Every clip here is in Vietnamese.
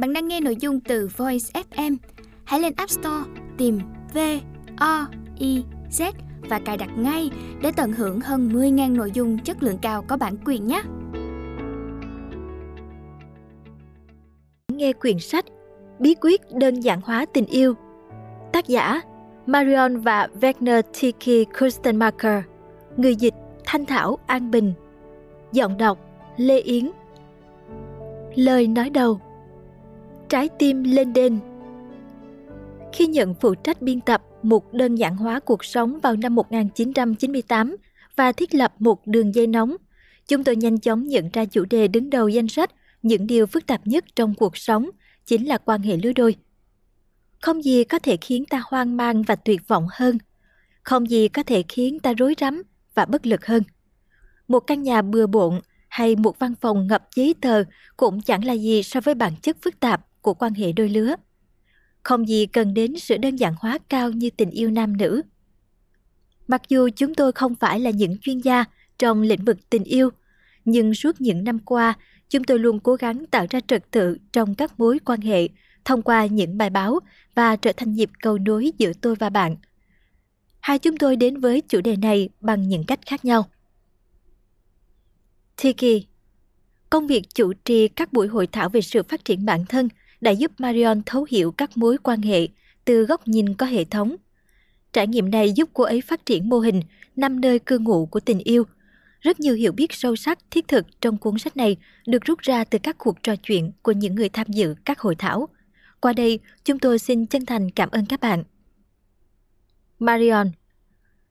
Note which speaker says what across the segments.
Speaker 1: Bạn đang nghe nội dung từ Voice FM. Hãy lên App Store, tìm V O I Z và cài đặt ngay để tận hưởng hơn 10.000 nội dung chất lượng cao có bản quyền nhé.
Speaker 2: Nghe quyển sách Bí quyết đơn giản hóa tình yêu, Tác giả Marion và Wagner Tiki Kustenmacher Người dịch Thanh Thảo An Bình. Giọng đọc Lê Yến. Lời nói đầu. Trái tim lên đền. Khi nhận phụ trách biên tập một đơn giản hóa cuộc sống vào năm 1998 và thiết lập một đường dây nóng, chúng tôi nhanh chóng nhận ra chủ đề đứng đầu danh sách những điều phức tạp nhất trong cuộc sống chính là quan hệ lứa đôi. Không gì có thể khiến ta hoang mang và tuyệt vọng hơn. Không gì có thể khiến ta rối rắm và bất lực hơn. Một căn nhà bừa bộn hay một văn phòng ngập giấy tờ cũng chẳng là gì so với bản chất phức tạp của quan hệ đôi lứa. Không gì cần đến sự đơn giản hóa cao như tình yêu nam nữ. Mặc dù chúng tôi không phải là những chuyên gia trong lĩnh vực tình yêu, nhưng suốt những năm qua, chúng tôi luôn cố gắng tạo ra trật tự trong các mối quan hệ thông qua những bài báo và trở thành nhịp cầu nối giữa tôi và bạn. Hai chúng tôi đến với chủ đề này bằng những cách khác nhau. Tiki Công việc chủ trì các buổi hội thảo về sự phát triển bản thân đã giúp Marion thấu hiểu các mối quan hệ từ góc nhìn có hệ thống. Trải nghiệm này giúp cô ấy phát triển mô hình năm nơi cư ngụ của tình yêu. Rất nhiều hiểu biết sâu sắc thiết thực trong cuốn sách này được rút ra từ các cuộc trò chuyện của những người tham dự các hội thảo. Qua đây, chúng tôi xin chân thành cảm ơn các bạn. Marion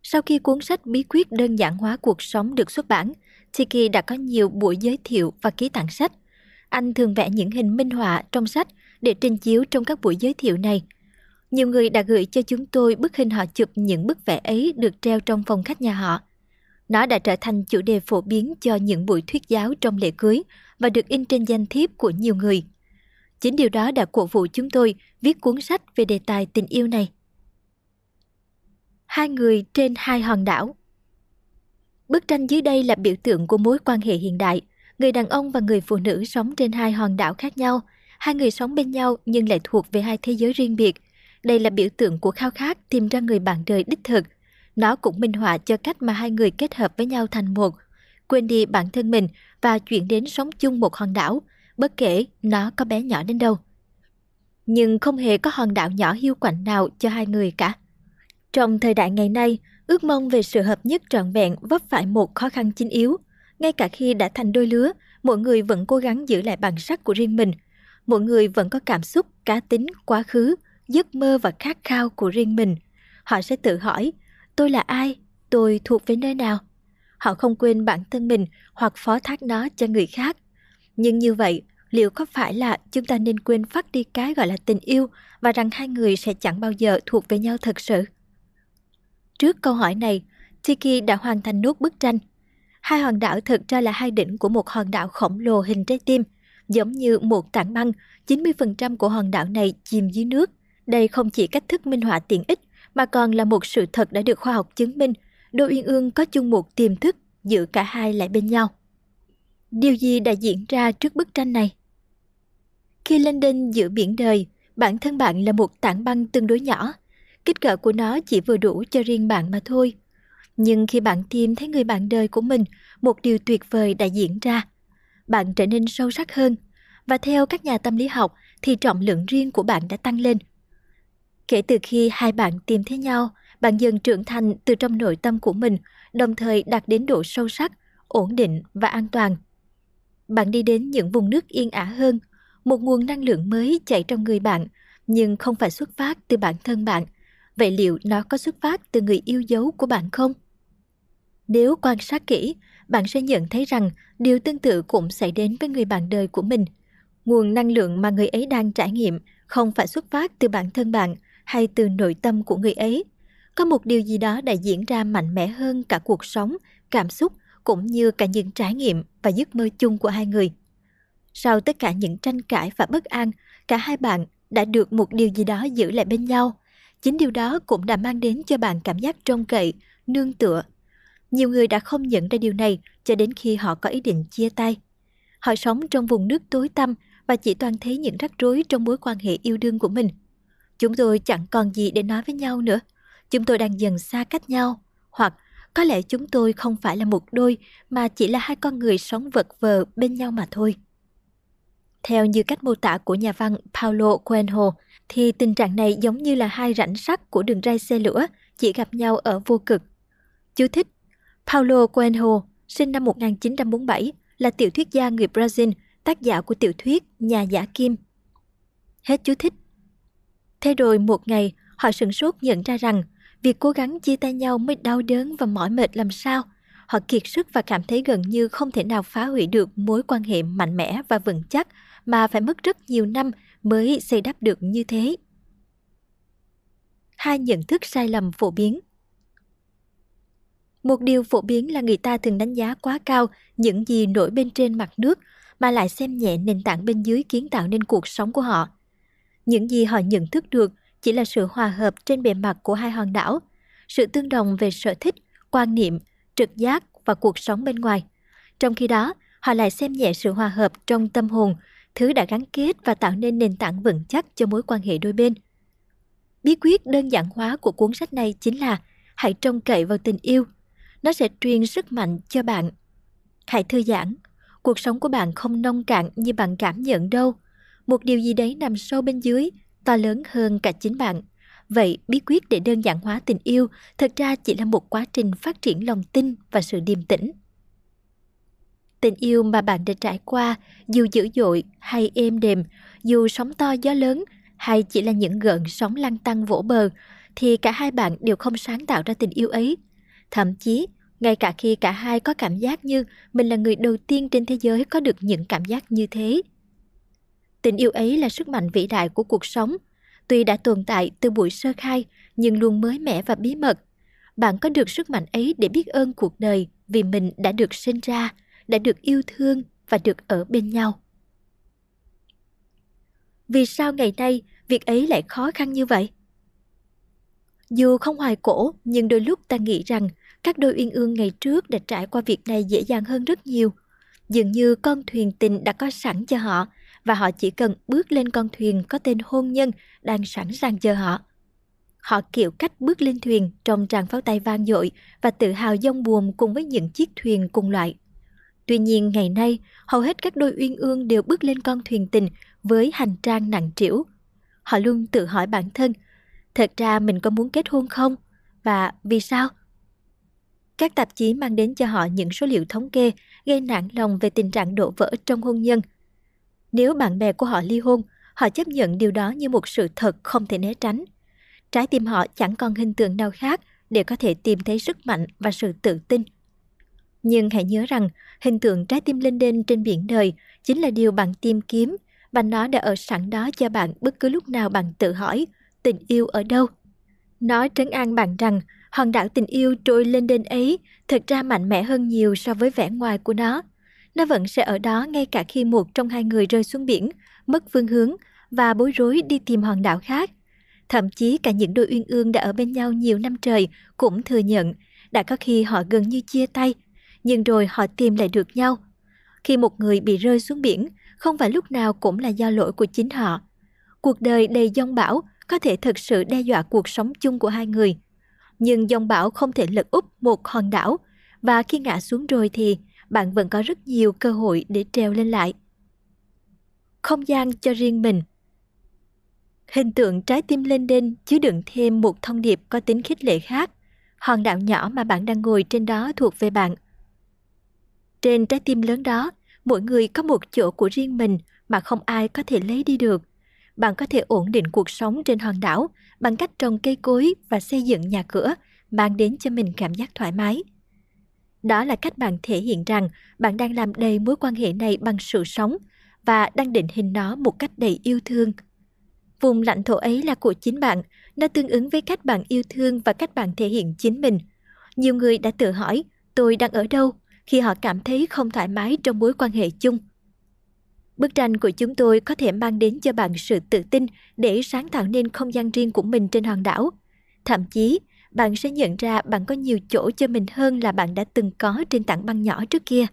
Speaker 2: Sau khi cuốn sách Bí quyết đơn giản hóa cuộc sống được xuất bản, Tiki đã có nhiều buổi giới thiệu và ký tặng sách. Anh thường vẽ những hình minh họa trong sách để trình chiếu trong các buổi giới thiệu này. Nhiều người đã gửi cho chúng tôi bức hình họ chụp những bức vẽ ấy được treo trong phòng khách nhà họ. Nó đã trở thành chủ đề phổ biến cho những buổi thuyết giáo trong lễ cưới và được in trên danh thiếp của nhiều người. Chính điều đó đã cổ vũ chúng tôi viết cuốn sách về đề tài tình yêu này. Hai người trên hai hòn đảo Bức tranh dưới đây là biểu tượng của mối quan hệ hiện đại. Người đàn ông và người phụ nữ sống trên hai hòn đảo khác nhau. Hai người sống bên nhau nhưng lại thuộc về hai thế giới riêng biệt. Đây là biểu tượng của khao khát tìm ra người bạn đời đích thực. Nó cũng minh họa cho cách mà hai người kết hợp với nhau thành một, quên đi bản thân mình và chuyển đến sống chung một hòn đảo, bất kể nó có bé nhỏ đến đâu. Nhưng không hề có hòn đảo nhỏ hiu quạnh nào cho hai người cả. Trong thời đại ngày nay, ước mong về sự hợp nhất trọn vẹn vấp phải một khó khăn chính yếu. Ngay cả khi đã thành đôi lứa, mỗi người vẫn cố gắng giữ lại bản sắc của riêng mình. Mỗi người vẫn có cảm xúc, cá tính, quá khứ, giấc mơ và khát khao của riêng mình. Họ sẽ tự hỏi, tôi là ai? Tôi thuộc về nơi nào? Họ không quên bản thân mình hoặc phó thác nó cho người khác. Nhưng như vậy, liệu có phải là chúng ta nên quên phát đi cái gọi là tình yêu và rằng hai người sẽ chẳng bao giờ thuộc về nhau thật sự? Trước câu hỏi này, Tiki đã hoàn thành nốt bức tranh. Hai hòn đảo thực ra là hai đỉnh của một hòn đảo khổng lồ hình trái tim, giống như một tảng băng, 90% của hòn đảo này chìm dưới nước. Đây không chỉ cách thức minh họa tiện ích, mà còn là một sự thật đã được khoa học chứng minh. Đôi uyên ương có chung một tiềm thức giữ cả hai lại bên nhau. Điều gì đã diễn ra trước bức tranh này? Khi lên đên giữa biển đời, bản thân bạn là một tảng băng tương đối nhỏ, kích cỡ của nó chỉ vừa đủ cho riêng bạn mà thôi. Nhưng khi bạn tìm thấy người bạn đời của mình, một điều tuyệt vời đã diễn ra. Bạn trở nên sâu sắc hơn, và theo các nhà tâm lý học thì trọng lượng riêng của bạn đã tăng lên. Kể từ khi hai bạn tìm thấy nhau, bạn dần trưởng thành từ trong nội tâm của mình, đồng thời đạt đến độ sâu sắc, ổn định và an toàn. Bạn đi đến những vùng nước yên ả hơn, một nguồn năng lượng mới chảy trong người bạn, nhưng không phải xuất phát từ bản thân bạn – Vậy liệu nó có xuất phát từ người yêu dấu của bạn không? Nếu quan sát kỹ, bạn sẽ nhận thấy rằng điều tương tự cũng xảy đến với người bạn đời của mình. Nguồn năng lượng mà người ấy đang trải nghiệm không phải xuất phát từ bản thân bạn hay từ nội tâm của người ấy. Có một điều gì đó đã diễn ra mạnh mẽ hơn cả cuộc sống, cảm xúc cũng như cả những trải nghiệm và giấc mơ chung của hai người. Sau tất cả những tranh cãi và bất an, cả hai bạn đã được một điều gì đó giữ lại bên nhau Chính điều đó cũng đã mang đến cho bạn cảm giác trông cậy, nương tựa. Nhiều người đã không nhận ra điều này cho đến khi họ có ý định chia tay. Họ sống trong vùng nước tối tăm và chỉ toàn thấy những rắc rối trong mối quan hệ yêu đương của mình. Chúng tôi chẳng còn gì để nói với nhau nữa. Chúng tôi đang dần xa cách nhau, hoặc có lẽ chúng tôi không phải là một đôi mà chỉ là hai con người sống vật vờ bên nhau mà thôi. Theo như cách mô tả của nhà văn Paulo Coelho, thì tình trạng này giống như là hai rãnh sắt của đường ray xe lửa chỉ gặp nhau ở vô cực. Chú thích Paulo Coelho, sinh năm 1947, là tiểu thuyết gia người Brazil, tác giả của tiểu thuyết Nhà giả kim. Hết chú thích. Thế rồi một ngày, họ sửng sốt nhận ra rằng việc cố gắng chia tay nhau mới đau đớn và mỏi mệt làm sao. Họ kiệt sức và cảm thấy gần như không thể nào phá hủy được mối quan hệ mạnh mẽ và vững chắc mà phải mất rất nhiều năm mới xây đắp được như thế. Hai nhận thức sai lầm phổ biến một điều phổ biến là người ta thường đánh giá quá cao những gì nổi bên trên mặt nước mà lại xem nhẹ nền tảng bên dưới kiến tạo nên cuộc sống của họ. Những gì họ nhận thức được chỉ là sự hòa hợp trên bề mặt của hai hòn đảo, sự tương đồng về sở thích, quan niệm, trực giác và cuộc sống bên ngoài. Trong khi đó, họ lại xem nhẹ sự hòa hợp trong tâm hồn thứ đã gắn kết và tạo nên nền tảng vững chắc cho mối quan hệ đôi bên. Bí quyết đơn giản hóa của cuốn sách này chính là hãy trông cậy vào tình yêu. Nó sẽ truyền sức mạnh cho bạn. Hãy thư giãn. Cuộc sống của bạn không nông cạn như bạn cảm nhận đâu. Một điều gì đấy nằm sâu bên dưới, to lớn hơn cả chính bạn. Vậy bí quyết để đơn giản hóa tình yêu thật ra chỉ là một quá trình phát triển lòng tin và sự điềm tĩnh. Tình yêu mà bạn đã trải qua, dù dữ dội hay êm đềm, dù sóng to gió lớn hay chỉ là những gợn sóng lăn tăng vỗ bờ, thì cả hai bạn đều không sáng tạo ra tình yêu ấy. Thậm chí, ngay cả khi cả hai có cảm giác như mình là người đầu tiên trên thế giới có được những cảm giác như thế. Tình yêu ấy là sức mạnh vĩ đại của cuộc sống. Tuy đã tồn tại từ buổi sơ khai, nhưng luôn mới mẻ và bí mật. Bạn có được sức mạnh ấy để biết ơn cuộc đời vì mình đã được sinh ra, đã được yêu thương và được ở bên nhau. Vì sao ngày nay việc ấy lại khó khăn như vậy? Dù không hoài cổ, nhưng đôi lúc ta nghĩ rằng các đôi uyên ương ngày trước đã trải qua việc này dễ dàng hơn rất nhiều. Dường như con thuyền tình đã có sẵn cho họ và họ chỉ cần bước lên con thuyền có tên hôn nhân đang sẵn sàng chờ họ. Họ kiểu cách bước lên thuyền trong tràng pháo tay vang dội và tự hào dông buồm cùng với những chiếc thuyền cùng loại. Tuy nhiên ngày nay, hầu hết các đôi uyên ương đều bước lên con thuyền tình với hành trang nặng trĩu. Họ luôn tự hỏi bản thân, thật ra mình có muốn kết hôn không? Và vì sao? Các tạp chí mang đến cho họ những số liệu thống kê gây nản lòng về tình trạng đổ vỡ trong hôn nhân. Nếu bạn bè của họ ly hôn, họ chấp nhận điều đó như một sự thật không thể né tránh. Trái tim họ chẳng còn hình tượng nào khác để có thể tìm thấy sức mạnh và sự tự tin – nhưng hãy nhớ rằng hình tượng trái tim lên đên trên biển đời chính là điều bạn tìm kiếm và nó đã ở sẵn đó cho bạn bất cứ lúc nào bạn tự hỏi tình yêu ở đâu. Nó trấn an bạn rằng hòn đảo tình yêu trôi lên đên ấy thật ra mạnh mẽ hơn nhiều so với vẻ ngoài của nó. Nó vẫn sẽ ở đó ngay cả khi một trong hai người rơi xuống biển, mất phương hướng và bối rối đi tìm hòn đảo khác. Thậm chí cả những đôi uyên ương đã ở bên nhau nhiều năm trời cũng thừa nhận đã có khi họ gần như chia tay nhưng rồi họ tìm lại được nhau. Khi một người bị rơi xuống biển, không phải lúc nào cũng là do lỗi của chính họ. Cuộc đời đầy giông bão có thể thực sự đe dọa cuộc sống chung của hai người. Nhưng dòng bão không thể lật úp một hòn đảo, và khi ngã xuống rồi thì bạn vẫn có rất nhiều cơ hội để treo lên lại. Không gian cho riêng mình Hình tượng trái tim lên đên chứa đựng thêm một thông điệp có tính khích lệ khác. Hòn đảo nhỏ mà bạn đang ngồi trên đó thuộc về bạn – trên trái tim lớn đó, mỗi người có một chỗ của riêng mình mà không ai có thể lấy đi được. Bạn có thể ổn định cuộc sống trên hòn đảo bằng cách trồng cây cối và xây dựng nhà cửa, mang đến cho mình cảm giác thoải mái. Đó là cách bạn thể hiện rằng bạn đang làm đầy mối quan hệ này bằng sự sống và đang định hình nó một cách đầy yêu thương. Vùng lãnh thổ ấy là của chính bạn, nó tương ứng với cách bạn yêu thương và cách bạn thể hiện chính mình. Nhiều người đã tự hỏi, tôi đang ở đâu? khi họ cảm thấy không thoải mái trong mối quan hệ chung. Bức tranh của chúng tôi có thể mang đến cho bạn sự tự tin để sáng tạo nên không gian riêng của mình trên hòn đảo. Thậm chí, bạn sẽ nhận ra bạn có nhiều chỗ cho mình hơn là bạn đã từng có trên tảng băng nhỏ trước kia.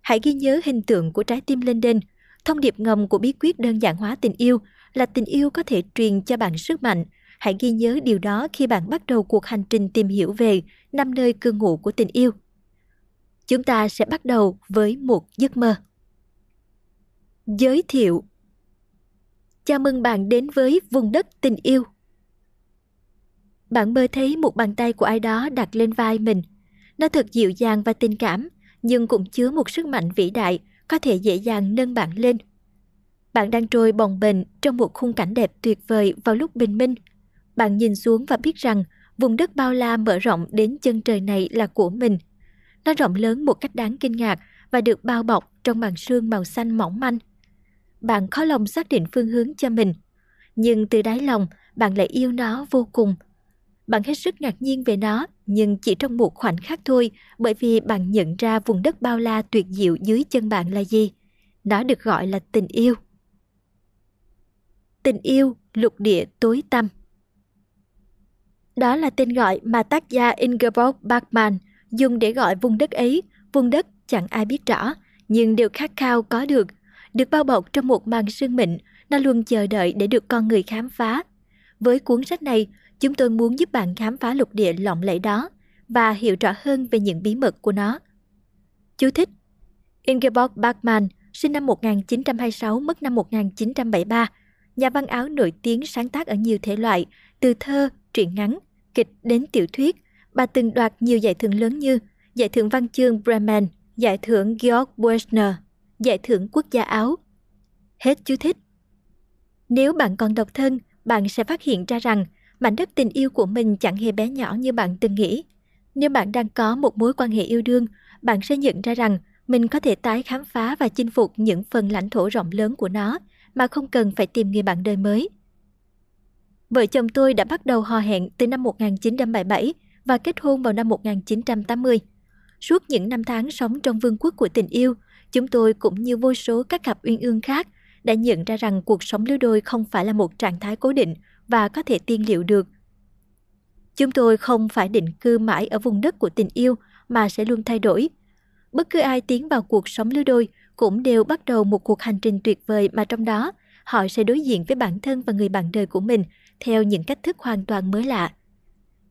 Speaker 2: Hãy ghi nhớ hình tượng của trái tim lên đên, Thông điệp ngầm của bí quyết đơn giản hóa tình yêu là tình yêu có thể truyền cho bạn sức mạnh. Hãy ghi nhớ điều đó khi bạn bắt đầu cuộc hành trình tìm hiểu về năm nơi cư ngụ của tình yêu. Chúng ta sẽ bắt đầu với một giấc mơ. Giới thiệu Chào mừng bạn đến với vùng đất tình yêu. Bạn mơ thấy một bàn tay của ai đó đặt lên vai mình. Nó thật dịu dàng và tình cảm, nhưng cũng chứa một sức mạnh vĩ đại, có thể dễ dàng nâng bạn lên. Bạn đang trôi bồng bềnh trong một khung cảnh đẹp tuyệt vời vào lúc bình minh. Bạn nhìn xuống và biết rằng vùng đất bao la mở rộng đến chân trời này là của mình. Nó rộng lớn một cách đáng kinh ngạc và được bao bọc trong màn sương màu xanh mỏng manh. Bạn khó lòng xác định phương hướng cho mình, nhưng từ đáy lòng bạn lại yêu nó vô cùng – bạn hết sức ngạc nhiên về nó, nhưng chỉ trong một khoảnh khắc thôi, bởi vì bạn nhận ra vùng đất bao la tuyệt diệu dưới chân bạn là gì. Nó được gọi là tình yêu. Tình yêu lục địa tối tăm Đó là tên gọi mà tác giả Ingeborg Bachmann dùng để gọi vùng đất ấy, vùng đất chẳng ai biết rõ, nhưng đều khát khao có được. Được bao bọc trong một màn sương mịn, nó luôn chờ đợi để được con người khám phá. Với cuốn sách này, Chúng tôi muốn giúp bạn khám phá lục địa lộng lẫy đó và hiểu rõ hơn về những bí mật của nó. Chú thích Ingeborg Bachmann, sinh năm 1926, mất năm 1973, nhà văn áo nổi tiếng sáng tác ở nhiều thể loại, từ thơ, truyện ngắn, kịch đến tiểu thuyết. Bà từng đoạt nhiều giải thưởng lớn như Giải thưởng Văn chương Bremen, Giải thưởng Georg Buechner, Giải thưởng Quốc gia Áo. Hết chú thích. Nếu bạn còn độc thân, bạn sẽ phát hiện ra rằng mảnh đất tình yêu của mình chẳng hề bé nhỏ như bạn từng nghĩ. Nếu bạn đang có một mối quan hệ yêu đương, bạn sẽ nhận ra rằng mình có thể tái khám phá và chinh phục những phần lãnh thổ rộng lớn của nó mà không cần phải tìm người bạn đời mới. Vợ chồng tôi đã bắt đầu hò hẹn từ năm 1977 và kết hôn vào năm 1980. Suốt những năm tháng sống trong vương quốc của tình yêu, chúng tôi cũng như vô số các cặp uyên ương khác đã nhận ra rằng cuộc sống lứa đôi không phải là một trạng thái cố định và có thể tiên liệu được. Chúng tôi không phải định cư mãi ở vùng đất của tình yêu mà sẽ luôn thay đổi. Bất cứ ai tiến vào cuộc sống lứa đôi cũng đều bắt đầu một cuộc hành trình tuyệt vời mà trong đó họ sẽ đối diện với bản thân và người bạn đời của mình theo những cách thức hoàn toàn mới lạ.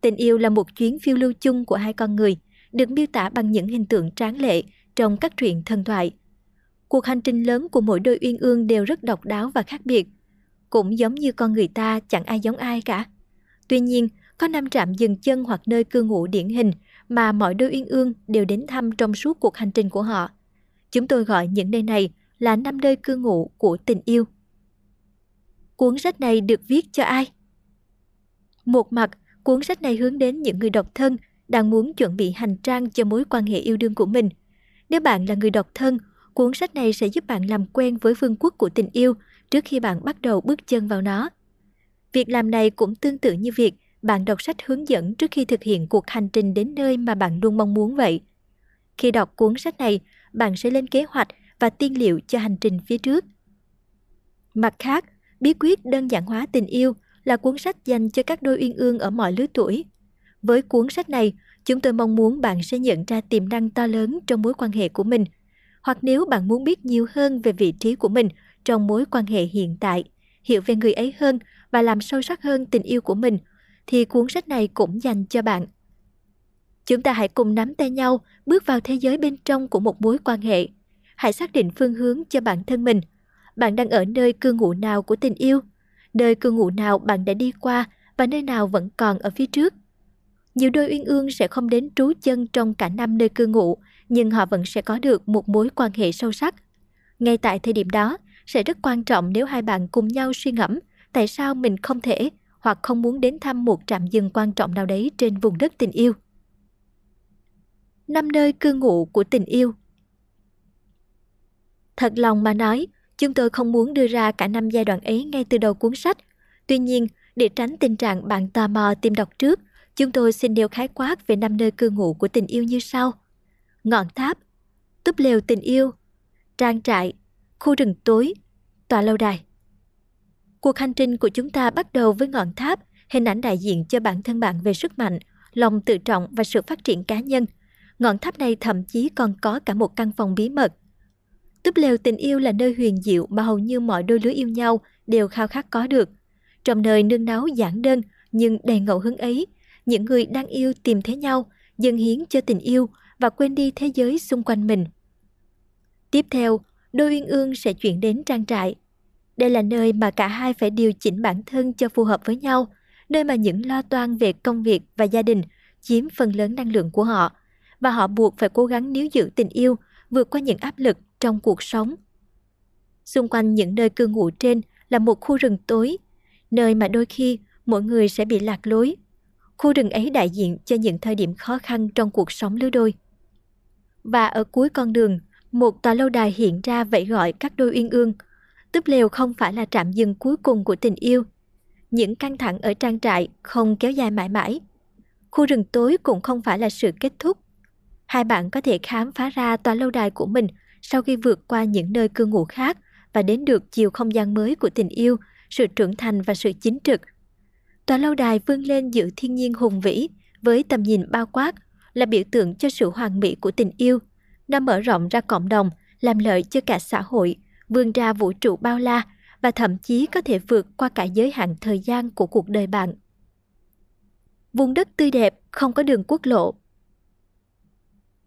Speaker 2: Tình yêu là một chuyến phiêu lưu chung của hai con người, được miêu tả bằng những hình tượng tráng lệ trong các truyện thần thoại. Cuộc hành trình lớn của mỗi đôi uyên ương đều rất độc đáo và khác biệt, cũng giống như con người ta chẳng ai giống ai cả. Tuy nhiên, có năm trạm dừng chân hoặc nơi cư ngụ điển hình mà mọi đôi uyên ương đều đến thăm trong suốt cuộc hành trình của họ. Chúng tôi gọi những nơi này là năm nơi cư ngụ của tình yêu. Cuốn sách này được viết cho ai? Một mặt, cuốn sách này hướng đến những người độc thân đang muốn chuẩn bị hành trang cho mối quan hệ yêu đương của mình. Nếu bạn là người độc thân, cuốn sách này sẽ giúp bạn làm quen với vương quốc của tình yêu trước khi bạn bắt đầu bước chân vào nó. Việc làm này cũng tương tự như việc bạn đọc sách hướng dẫn trước khi thực hiện cuộc hành trình đến nơi mà bạn luôn mong muốn vậy. Khi đọc cuốn sách này, bạn sẽ lên kế hoạch và tiên liệu cho hành trình phía trước. Mặt khác, bí quyết đơn giản hóa tình yêu là cuốn sách dành cho các đôi uyên ương ở mọi lứa tuổi. Với cuốn sách này, chúng tôi mong muốn bạn sẽ nhận ra tiềm năng to lớn trong mối quan hệ của mình. Hoặc nếu bạn muốn biết nhiều hơn về vị trí của mình trong mối quan hệ hiện tại, hiểu về người ấy hơn và làm sâu sắc hơn tình yêu của mình, thì cuốn sách này cũng dành cho bạn. Chúng ta hãy cùng nắm tay nhau bước vào thế giới bên trong của một mối quan hệ. Hãy xác định phương hướng cho bản thân mình. Bạn đang ở nơi cư ngụ nào của tình yêu? Nơi cư ngụ nào bạn đã đi qua và nơi nào vẫn còn ở phía trước? Nhiều đôi uyên ương sẽ không đến trú chân trong cả năm nơi cư ngụ, nhưng họ vẫn sẽ có được một mối quan hệ sâu sắc. Ngay tại thời điểm đó, sẽ rất quan trọng nếu hai bạn cùng nhau suy ngẫm tại sao mình không thể hoặc không muốn đến thăm một trạm dừng quan trọng nào đấy trên vùng đất tình yêu. Năm nơi cư ngụ của tình yêu Thật lòng mà nói, chúng tôi không muốn đưa ra cả năm giai đoạn ấy ngay từ đầu cuốn sách. Tuy nhiên, để tránh tình trạng bạn tò mò tìm đọc trước, chúng tôi xin nêu khái quát về năm nơi cư ngụ của tình yêu như sau. Ngọn tháp, túp lều tình yêu, trang trại, khu rừng tối, tòa lâu đài. Cuộc hành trình của chúng ta bắt đầu với ngọn tháp, hình ảnh đại diện cho bản thân bạn về sức mạnh, lòng tự trọng và sự phát triển cá nhân. Ngọn tháp này thậm chí còn có cả một căn phòng bí mật. Túp lều tình yêu là nơi huyền diệu mà hầu như mọi đôi lứa yêu nhau đều khao khát có được. Trong nơi nương náu giản đơn nhưng đầy ngẫu hứng ấy, những người đang yêu tìm thấy nhau, dâng hiến cho tình yêu và quên đi thế giới xung quanh mình. Tiếp theo, đôi uyên ương sẽ chuyển đến trang trại. Đây là nơi mà cả hai phải điều chỉnh bản thân cho phù hợp với nhau, nơi mà những lo toan về công việc và gia đình chiếm phần lớn năng lượng của họ, và họ buộc phải cố gắng níu giữ tình yêu vượt qua những áp lực trong cuộc sống. Xung quanh những nơi cư ngụ trên là một khu rừng tối, nơi mà đôi khi mỗi người sẽ bị lạc lối. Khu rừng ấy đại diện cho những thời điểm khó khăn trong cuộc sống lứa đôi. Và ở cuối con đường, một tòa lâu đài hiện ra vẫy gọi các đôi uyên ương. Túp lều không phải là trạm dừng cuối cùng của tình yêu. Những căng thẳng ở trang trại không kéo dài mãi mãi. Khu rừng tối cũng không phải là sự kết thúc. Hai bạn có thể khám phá ra tòa lâu đài của mình sau khi vượt qua những nơi cư ngụ khác và đến được chiều không gian mới của tình yêu, sự trưởng thành và sự chính trực. Tòa lâu đài vươn lên giữa thiên nhiên hùng vĩ với tầm nhìn bao quát là biểu tượng cho sự hoàn mỹ của tình yêu. Nó mở rộng ra cộng đồng, làm lợi cho cả xã hội, vươn ra vũ trụ bao la và thậm chí có thể vượt qua cả giới hạn thời gian của cuộc đời bạn. Vùng đất tươi đẹp, không có đường quốc lộ,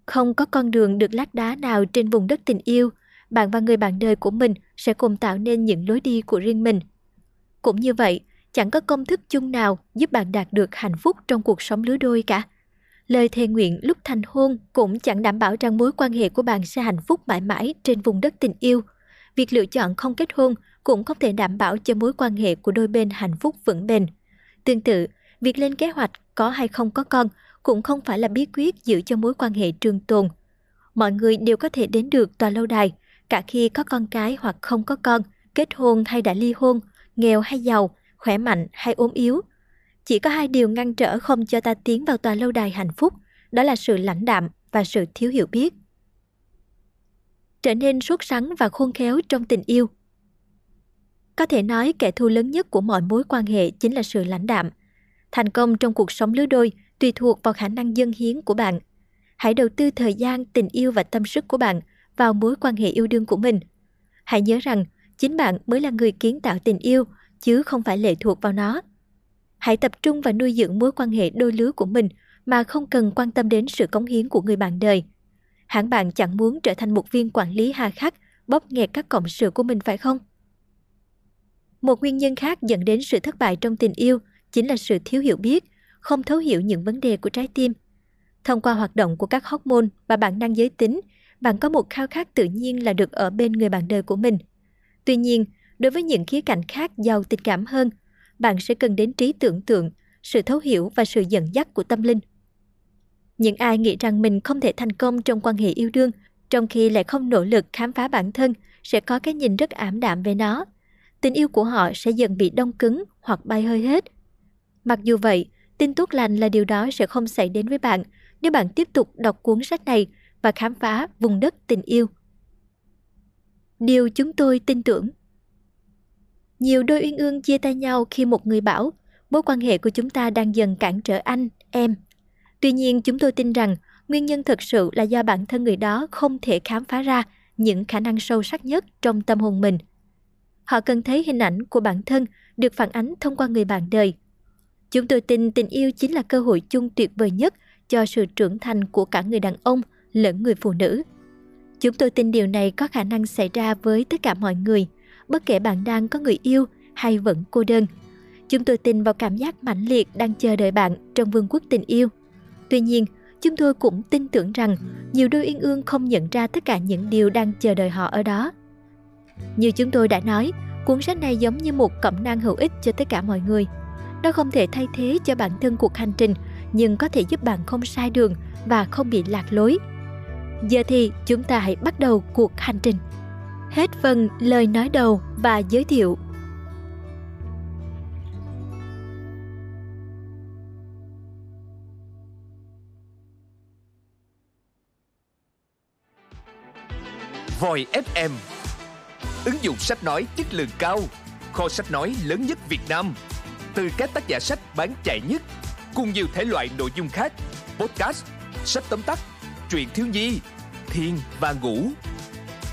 Speaker 2: không có con đường được lát đá nào trên vùng đất tình yêu, bạn và người bạn đời của mình sẽ cùng tạo nên những lối đi của riêng mình. Cũng như vậy, chẳng có công thức chung nào giúp bạn đạt được hạnh phúc trong cuộc sống lứa đôi cả. Lời thề nguyện lúc thành hôn cũng chẳng đảm bảo rằng mối quan hệ của bạn sẽ hạnh phúc mãi mãi trên vùng đất tình yêu. Việc lựa chọn không kết hôn cũng không thể đảm bảo cho mối quan hệ của đôi bên hạnh phúc vững bền. Tương tự, việc lên kế hoạch có hay không có con cũng không phải là bí quyết giữ cho mối quan hệ trường tồn. Mọi người đều có thể đến được tòa lâu đài, cả khi có con cái hoặc không có con, kết hôn hay đã ly hôn, nghèo hay giàu, khỏe mạnh hay ốm yếu. Chỉ có hai điều ngăn trở không cho ta tiến vào tòa lâu đài hạnh phúc, đó là sự lãnh đạm và sự thiếu hiểu biết. Trở nên suốt sắn và khôn khéo trong tình yêu. Có thể nói kẻ thù lớn nhất của mọi mối quan hệ chính là sự lãnh đạm. Thành công trong cuộc sống lứa đôi tùy thuộc vào khả năng dân hiến của bạn. Hãy đầu tư thời gian, tình yêu và tâm sức của bạn vào mối quan hệ yêu đương của mình. Hãy nhớ rằng chính bạn mới là người kiến tạo tình yêu chứ không phải lệ thuộc vào nó. Hãy tập trung và nuôi dưỡng mối quan hệ đôi lứa của mình mà không cần quan tâm đến sự cống hiến của người bạn đời. Hẳn bạn chẳng muốn trở thành một viên quản lý hà khắc, bóp nghẹt các cộng sự của mình phải không? Một nguyên nhân khác dẫn đến sự thất bại trong tình yêu chính là sự thiếu hiểu biết không thấu hiểu những vấn đề của trái tim. Thông qua hoạt động của các hormone và bản năng giới tính, bạn có một khao khát tự nhiên là được ở bên người bạn đời của mình. Tuy nhiên, đối với những khía cạnh khác giàu tình cảm hơn, bạn sẽ cần đến trí tưởng tượng, sự thấu hiểu và sự dẫn dắt của tâm linh. Những ai nghĩ rằng mình không thể thành công trong quan hệ yêu đương, trong khi lại không nỗ lực khám phá bản thân, sẽ có cái nhìn rất ảm đạm về nó. Tình yêu của họ sẽ dần bị đông cứng hoặc bay hơi hết. Mặc dù vậy, Tin tốt lành là điều đó sẽ không xảy đến với bạn nếu bạn tiếp tục đọc cuốn sách này và khám phá vùng đất tình yêu. Điều chúng tôi tin tưởng nhiều đôi uyên ương chia tay nhau khi một người bảo mối quan hệ của chúng ta đang dần cản trở anh, em. Tuy nhiên chúng tôi tin rằng nguyên nhân thực sự là do bản thân người đó không thể khám phá ra những khả năng sâu sắc nhất trong tâm hồn mình. Họ cần thấy hình ảnh của bản thân được phản ánh thông qua người bạn đời – Chúng tôi tin tình yêu chính là cơ hội chung tuyệt vời nhất cho sự trưởng thành của cả người đàn ông lẫn người phụ nữ. Chúng tôi tin điều này có khả năng xảy ra với tất cả mọi người, bất kể bạn đang có người yêu hay vẫn cô đơn. Chúng tôi tin vào cảm giác mãnh liệt đang chờ đợi bạn trong vương quốc tình yêu. Tuy nhiên, chúng tôi cũng tin tưởng rằng nhiều đôi uyên ương không nhận ra tất cả những điều đang chờ đợi họ ở đó. Như chúng tôi đã nói, cuốn sách này giống như một cẩm nang hữu ích cho tất cả mọi người – nó không thể thay thế cho bản thân cuộc hành trình, nhưng có thể giúp bạn không sai đường và không bị lạc lối. Giờ thì chúng ta hãy bắt đầu cuộc hành trình. Hết phần lời nói đầu và giới thiệu.
Speaker 3: Voi FM Ứng dụng sách nói chất lượng cao Kho sách nói lớn nhất Việt Nam từ các tác giả sách bán chạy nhất cùng nhiều thể loại nội dung khác, podcast, sách tóm tắt, truyện thiếu nhi, thiên và ngủ